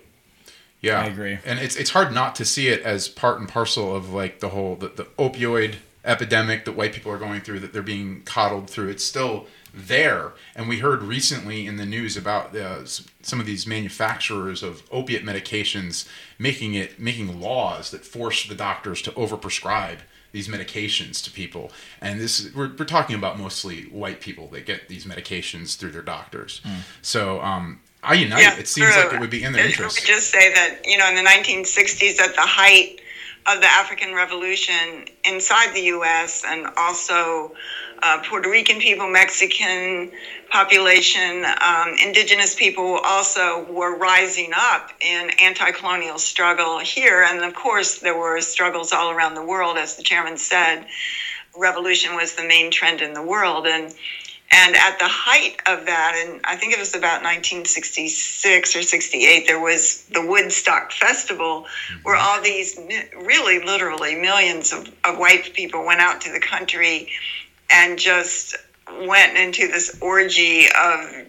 Yeah, I agree. And it's it's hard not to see it as part and parcel of like the whole the, the opioid epidemic that white people are going through that they're being coddled through. It's still there, and we heard recently in the news about uh, some of these manufacturers of opiate medications making it making laws that force the doctors to overprescribe these medications to people. And this we're, we're talking about mostly white people that get these medications through their doctors. So um i unite it seems true. like it would be in their It- <laughs> interest I would just say that, you know, in the 1960s, at the height of the African Revolution inside the U.S. and also uh, Puerto Rican people, Mexican population, um, indigenous people also were rising up in anti-colonial struggle here. And of course, there were struggles all around the world, as the chairman said. Revolution was the main trend in the world, and and at the height of that, and I think it was about 1966 or 68, there was the Woodstock Festival, mm-hmm. where all these really literally millions of, of white people went out to the country and just went into this orgy of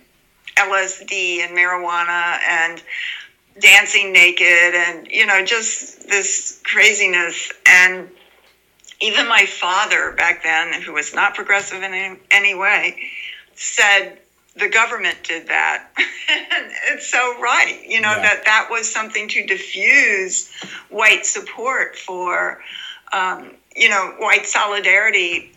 LSD and marijuana and dancing naked and, you know, just this craziness. And even my father back then, who was not progressive in any, any way, said the government did that. <laughs> it's so right, you know, Yeah. that that was something to diffuse white support for, um, you know, white solidarity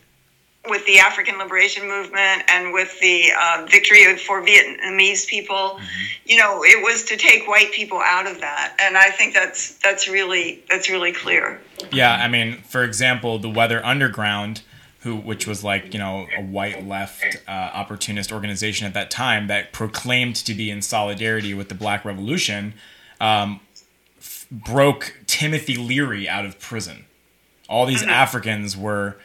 with the African liberation movement and with the uh, victory for Vietnamese people. You know, it was to take white people out of that, and I think that's that's really that's really clear. Yeah, I mean, for example, the Weather Underground, who which was like you know a white left uh, opportunist organization at that time that proclaimed to be in solidarity with the Black Revolution, um, f- broke Timothy Leary out of prison. All these Africans were,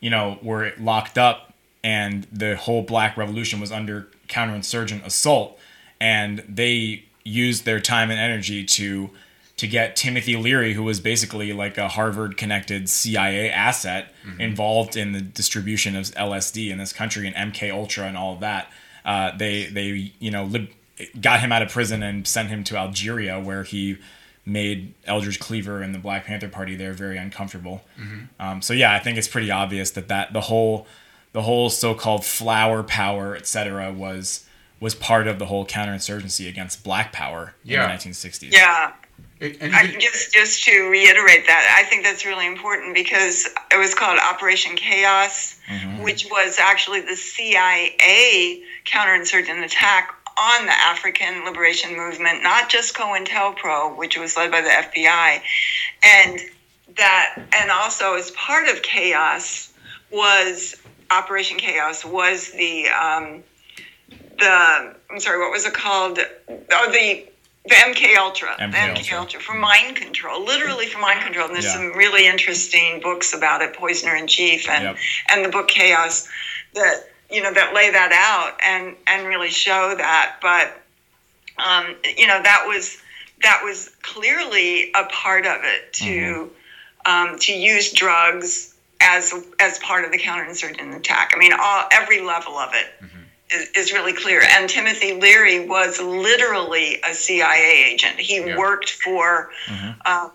you know, were locked up, and the whole Black Revolution was under counterinsurgent assault, and they used their time and energy to to get Timothy Leary, who was basically like a Harvard connected CIA asset involved in the distribution of LSD in this country and MK Ultra and all of that. Uh, they they you know lib- got him out of prison and sent him to Algeria where he made Eldridge Cleaver and the Black Panther Party there very uncomfortable. Um, so yeah, I think it's pretty obvious that that the whole the whole so-called flower power, etc., was was part of the whole counterinsurgency against Black Power Yeah. in the 1960s. Yeah. It- and I, just just to reiterate that, I think that's really important because it was called Operation Chaos, which was actually the CIA counterinsurgent attack on the African liberation movement, not just COINTELPRO, which was led by the FBI, and that, and also as part of Chaos was Operation Chaos was the um, the I'm sorry, what was it called? Oh, the the MK Ultra, MK the MK Ultra. Ultra for mind control, literally for mind control. And there's Yeah. some really interesting books about it, Poisoner in Chief, and Yep. and the book Chaos, that you know that lay that out and and really show that. But um, you know that was that was clearly a part of it to um, to use drugs as as part of the counterinsurgent attack. I mean, all every level of it is, is really clear. And Timothy Leary was literally a CIA agent. He Yeah. worked for, um,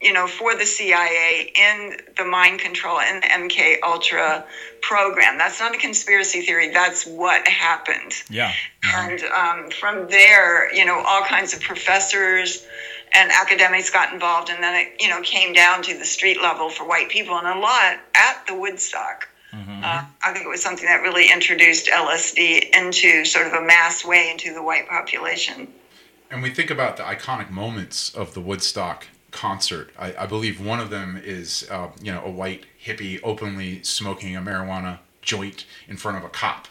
you know, for the CIA in the mind control and the MK Ultra program. That's not a conspiracy theory. That's what happened. Yeah. And um, from there, you know, all kinds of professors and academics got involved, and then it, you know, came down to the street level for white people, and a lot at the Woodstock. Uh, I think it was something that really introduced LSD into sort of a mass way into the white population. And we think about the iconic moments of the Woodstock concert. I, I believe one of them is, uh, you know, a white hippie openly smoking a marijuana joint in front of a cop,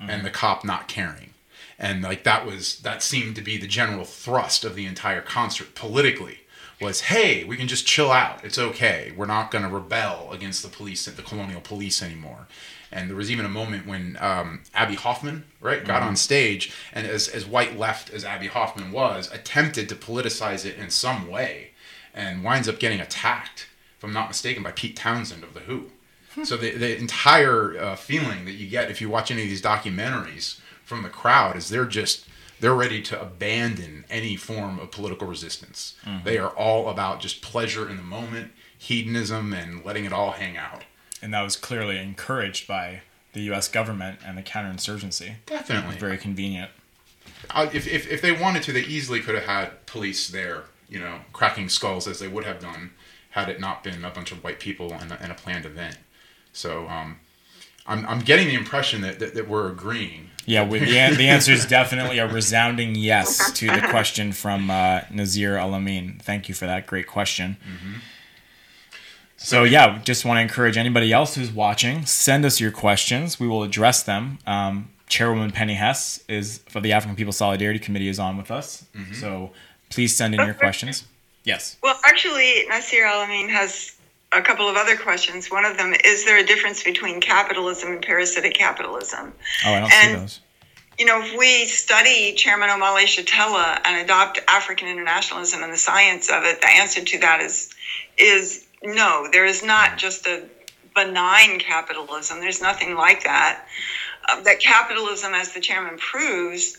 and the cop not caring. And like that was that seemed to be the general thrust of the entire concert politically was hey we can just chill out. It's okay. We're not going to rebel against the police the colonial police anymore. And there was even a moment when um, abby hoffman right got on stage and as, as white left as abby hoffman was attempted to politicize it in some way and winds up getting attacked if i'm not mistaken by pete townshend of the who so the, the entire uh, feeling that you get if you watch any of these documentaries from the crowd is they're just they're ready to abandon any form of political resistance. They are all about just pleasure in the moment, hedonism, and letting it all hang out. And that was clearly encouraged by the U.S. government and the counterinsurgency. Definitely. Very convenient. Uh, if, if, if they wanted to, they easily could have had police there, you know, cracking skulls as they would have done had it not been a bunch of white people and a, and a planned event. So um, I'm, I'm getting the impression that, that, that we're agreeing. Yeah, we, the, an- the answer is definitely a resounding yes to the question from uh, Nazir Alamin. Thank you for that great question. So, yeah, just want to encourage anybody else who's watching, send us your questions. We will address them. Um, Chairwoman Penny Hess is for the African People Solidarity Committee is on with us. So please send in your questions. Yes. Well, actually, Nasir Alamin has a couple of other questions. One of them is there a difference between capitalism and parasitic capitalism? Oh, I don't see And- those. You know, if we study Chairman Omali Yeshitela and adopt African internationalism and the science of it, the answer to that is is no. There is not just a benign capitalism. There's nothing like that. Uh, that capitalism, as the chairman proves,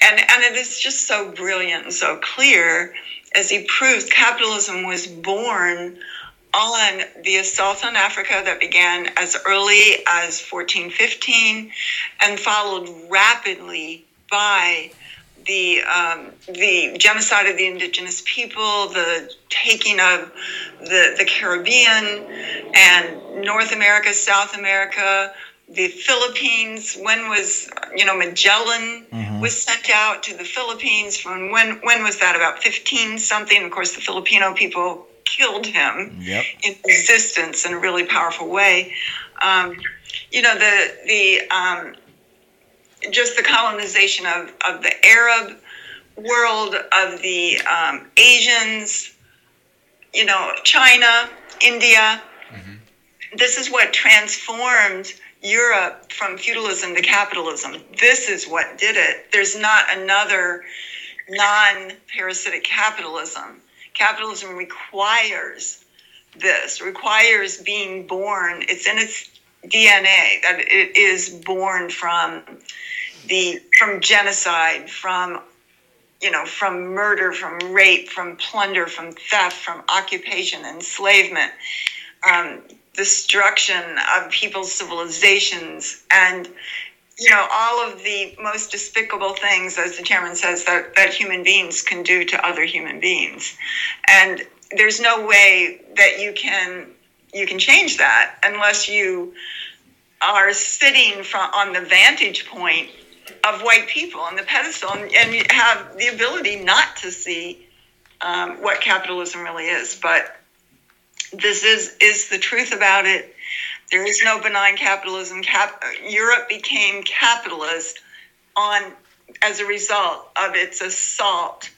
and and it is just so brilliant and so clear as he proves, capitalism was born on the assault on Africa that began as early as 1415 and followed rapidly by the um, the genocide of the indigenous people, the taking of the the Caribbean and North America, South America, the Philippines. When was you know Magellan was sent out to the Philippines? From when when was that? About 15 something. Of course, the Filipino people killed him Yep. in resistance in a really powerful way. Um, you know, the the um, just the colonization of, of the Arab world, of the um, Asians, you know, China, India. This is what transformed Europe from feudalism to capitalism. This is what did it. There's not another non parasitic capitalism. Capitalism requires this, requires being born. It's in its DNA that it is born from the from genocide, from you know, from murder, from rape, from plunder, from theft, from occupation, enslavement, um, destruction of people's civilizations, and you know, all of the most despicable things, as the chairman says, that, that human beings can do to other human beings. And there's no way that you can you can change that unless you are sitting from, on the vantage point of white people on the pedestal and, and have the ability not to see um, what capitalism really is. But this is is the truth about it. There is no benign capitalism. Cap- Europe became capitalist on as a result of its assault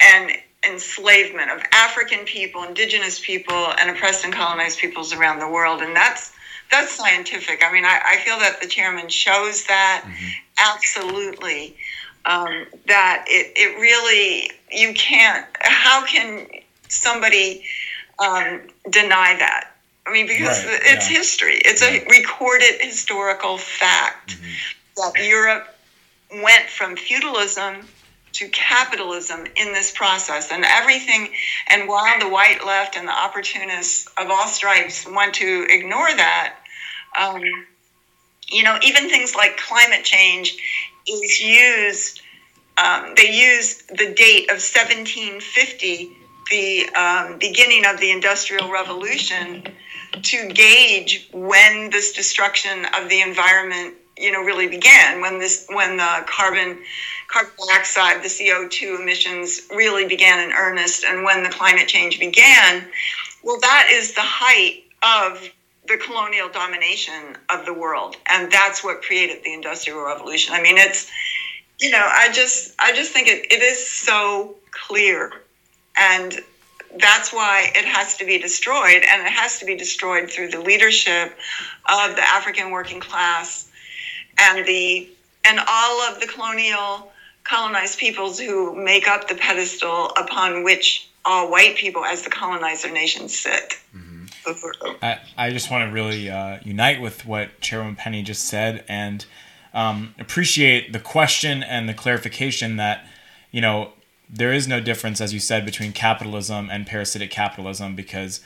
and enslavement of African people, indigenous people, and oppressed and colonized peoples around the world. And that's that's scientific. I mean, I, I feel that the chairman shows that absolutely. Um, that it, it really you can't. How can somebody um, deny that? I mean, because Right, it's yeah. history. It's a recorded historical fact that Europe went from feudalism to capitalism in this process. And everything, and while the white left and the opportunists of all stripes want to ignore that, um, you know, even things like climate change is used, um, they use the date of 1750, the um, beginning of the Industrial Revolution, to gauge when this destruction of the environment you know really began when this when the carbon carbon dioxide the co2 emissions really began in earnest and when the climate change began well that is the height of the colonial domination of the world. And that's what created the industrial revolution. I mean it's you know i just i just think it, it is so clear and that's why it has to be destroyed and it has to be destroyed through the leadership of the african working class and the and all of the colonial colonized peoples who make up the pedestal upon which all white people as the colonizer nations sit. Mm-hmm. I, I just want to really uh, unite with what Chairwoman Penny just said and um, appreciate the question and the clarification that, you know, there is no difference, as you said, between capitalism and parasitic capitalism because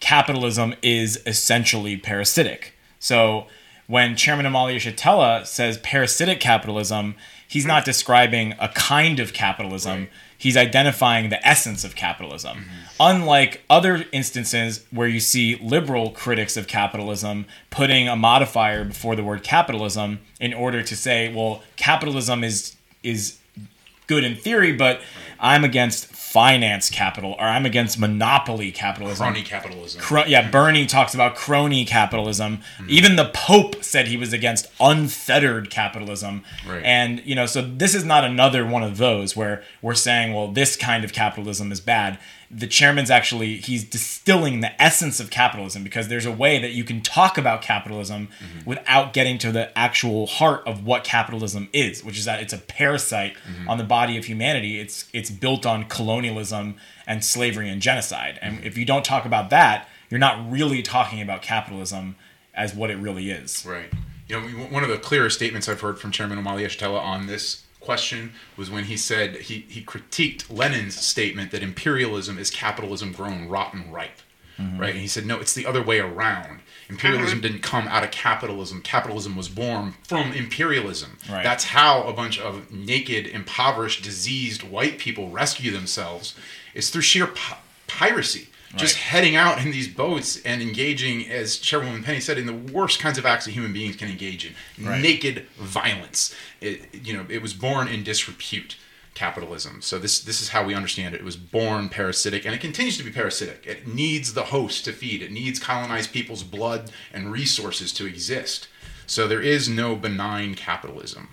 capitalism is essentially parasitic. So when Chairman Omali Yeshitela says parasitic capitalism, he's not describing a kind of capitalism. Right. He's identifying the essence of capitalism. Mm-hmm. Unlike other instances where you see liberal critics of capitalism putting a modifier before the word capitalism in order to say, well, capitalism is is good in theory, but I'm against finance capital or I'm against monopoly capitalism. Crony capitalism. Cro- yeah, Bernie talks about crony capitalism. Mm-hmm. Even the Pope said he was against unfettered capitalism. Right. And, you know, so this is not another one of those where we're saying, well, this kind of capitalism is bad the chairman's actually he's distilling the essence of capitalism because there's a way that you can talk about capitalism mm-hmm. without getting to the actual heart of what capitalism is which is that it's a parasite mm-hmm. on the body of humanity it's it's built on colonialism and slavery and genocide and mm-hmm. if you don't talk about that you're not really talking about capitalism as what it really is right you know one of the clearest statements i've heard from chairman omali yeshitela on this question was when he said he, he critiqued Lenin's statement that imperialism is capitalism grown rotten ripe. Mm-hmm. Right? And he said, no, it's the other way around. Imperialism mm-hmm. didn't come out of capitalism. Capitalism was born from imperialism. Right. That's how a bunch of naked, impoverished, diseased white people rescue themselves. It's through sheer pi- piracy just heading out in these boats and engaging, as Chairwoman Penny said, in the worst kinds of acts that human beings can engage in, right. naked violence. It, you know, it was born in disrepute capitalism. So this this is how we understand it. It was born parasitic, and it continues to be parasitic. It needs the host to feed. It needs colonized people's blood and resources to exist. So there is no benign capitalism.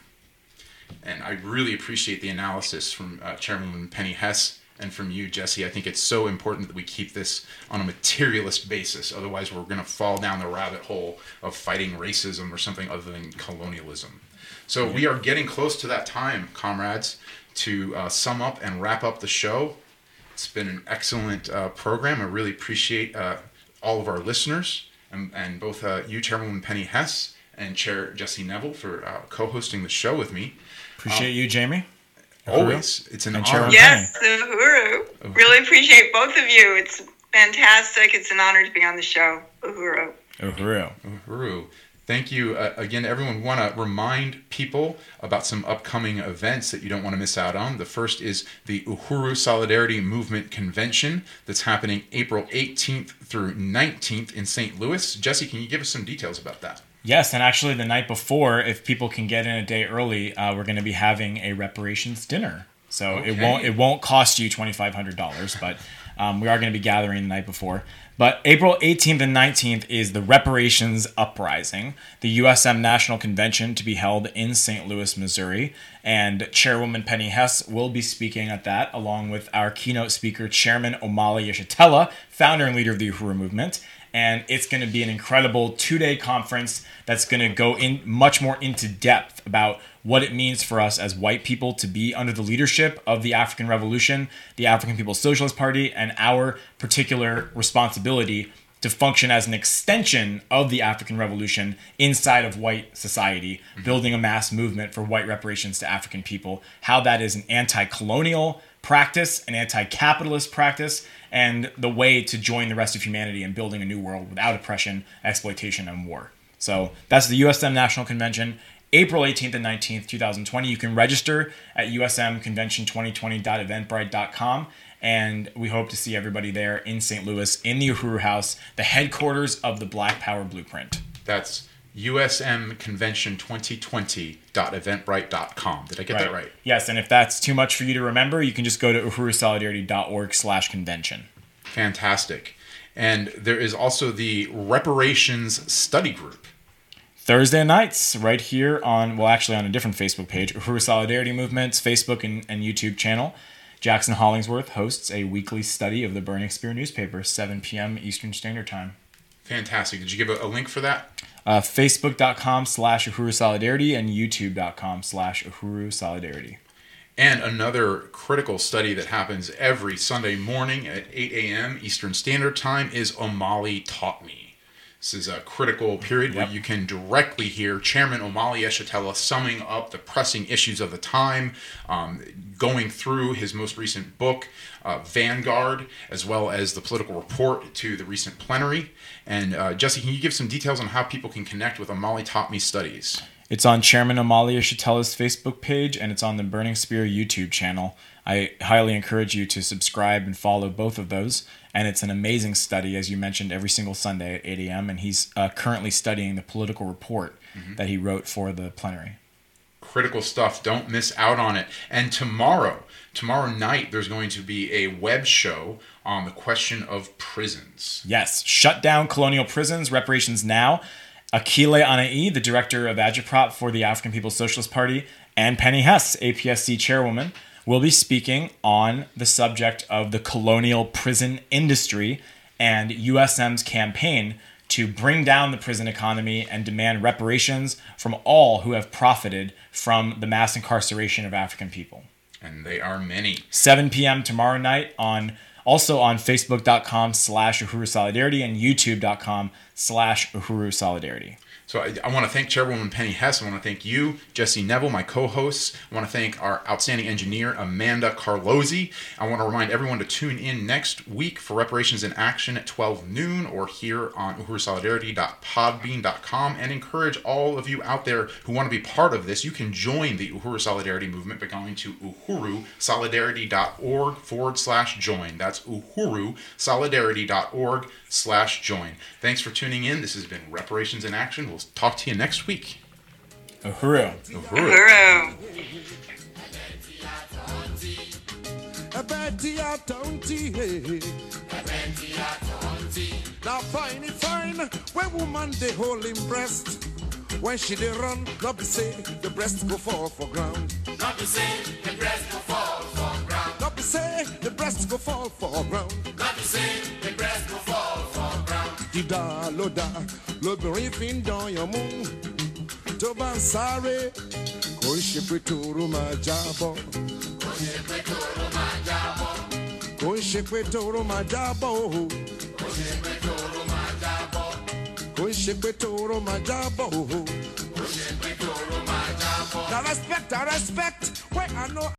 And I really appreciate the analysis from uh, Chairwoman Penny Hess and from you, Jesse. I think it's so important that we keep this on a materialist basis. Otherwise, we're going to fall down the rabbit hole of fighting racism or something other than colonialism. So we are getting close to that time, comrades, to uh, sum up and wrap up the show. It's been an excellent uh, program. I really appreciate uh, all of our listeners and, and both uh, you, Chairwoman Penny Hess, and Chair Jesse Neville for uh, co-hosting the show with me. Appreciate um, you, Jamie. Always. It's an honor. Yes, Uhuru. Really appreciate both of you. It's fantastic. It's an honor to be on the show. Uhuru. Uhuru. Uhuru. Thank you uh, again, everyone. Want to remind people about some upcoming events that you don't want to miss out on. The first is the Uhuru Solidarity Movement Convention that's happening April 18th through 19th in St. Louis. Jesse, can you give us some details about that? Yes, and actually, the night before, if people can get in a day early, uh, we're going to be having a reparations dinner. So okay. it won't it won't cost you twenty five hundred dollars, but um, we are going to be gathering the night before. But April 18th and 19th is the Reparations Uprising, the USM National Convention to be held in St. Louis, Missouri. And Chairwoman Penny Hess will be speaking at that, along with our keynote speaker, Chairman Omali Yeshitela, founder and leader of the Uhuru Movement and it's going to be an incredible two-day conference that's going to go in much more into depth about what it means for us as white people to be under the leadership of the African Revolution, the African People's Socialist Party, and our particular responsibility to function as an extension of the African Revolution inside of white society, mm-hmm. building a mass movement for white reparations to African people, how that is an anti colonial practice, an anti capitalist practice, and the way to join the rest of humanity in building a new world without oppression, exploitation, and war. So that's the USM National Convention. April 18th and 19th, 2020. You can register at usmconvention2020.eventbrite.com. And we hope to see everybody there in St. Louis in the Uhuru House, the headquarters of the Black Power Blueprint. That's usmconvention2020.eventbrite.com. Did I get that right? Yes, and if that's too much for you to remember, you can just go to uhurusolidarity.org slash convention. Fantastic. And there is also the Reparations Study Group. Thursday nights, right here on, well, actually on a different Facebook page, Uhuru Solidarity Movement's Facebook and, and YouTube channel. Jackson Hollingsworth hosts a weekly study of the Burning Spear newspaper, 7 p.m. Eastern Standard Time. Fantastic. Did you give a, a link for that? Uh, Facebook.com slash Uhuru Solidarity and YouTube.com slash Uhuru Solidarity. And another critical study that happens every Sunday morning at 8 a.m. Eastern Standard Time is Omali Taught Me. This is a critical period where you can directly hear Chairman Omali Yeshitela summing up the pressing issues of the time, um, going through his most recent book, uh, Vanguard, as well as the political report to the recent plenary. And uh, Jesse, can you give some details on how people can connect with Omali Taught Me studies? It's on Chairman Omali Yeshitela's Facebook page and it's on the Burning Spear YouTube channel. I highly encourage you to subscribe and follow both of those. And it's an amazing study, as you mentioned, every single Sunday at 8 a.m. And he's uh, currently studying the political report that he wrote for the plenary. Critical stuff. Don't miss out on it. And tomorrow, tomorrow night, there's going to be a web show on the question of prisons. Yes, shut down colonial prisons, reparations now. Akile Anai, the director of Agitprop for the African People's Socialist Party, and Penny Hess, APSC chairwoman, will be speaking on the subject of the colonial prison industry and USM's campaign to bring down the prison economy and demand reparations from all who have profited from the mass incarceration of African people. And they are many. 7 p.m. tomorrow night on also on facebook.com slash uhuru solidarity and youtube.com slash uhuru solidarity So I, I want to thank Chairwoman Penny Hess. I want to thank you, Jesse Neville, my co-hosts. I want to thank our outstanding engineer, Amanda Carlozzi. I want to remind everyone to tune in next week for Reparations in Action at 12 noon or here on uhurusolidarity.podbean.com and encourage all of you out there who want to be part of this. You can join the Uhuru Solidarity movement by going to uhurusolidarity.org forward slash join. That's uhurusolidarity.org slash join. Thanks for tuning in. This has been Reparations in Action. We'll talk to you next week. uhuru Uhuru. Uhuru. Betty a tonty, hey. Now fine it fine when woman they hold him breast. When she dey run, not be say the breast go fall for ground. Not to say the breast will fall for ground. Not be say the breast go fall for ground. Ground. Dídá ló dá lóbìnrin fi ń dán yan mú. Tó bá ń sáré, kò ń ṣe pé tòró máa jábọ́. Kò ṣe pé tòró máa jábọ́. Kò ń ṣe pé tòró máa jábọ́ o. Kò ṣe pé tòró máa jábọ́. Kò ń ṣe pé tòró máa jábọ́ o. Kò ṣe pé tòró máa jábọ́. Na respect, I respect, where I know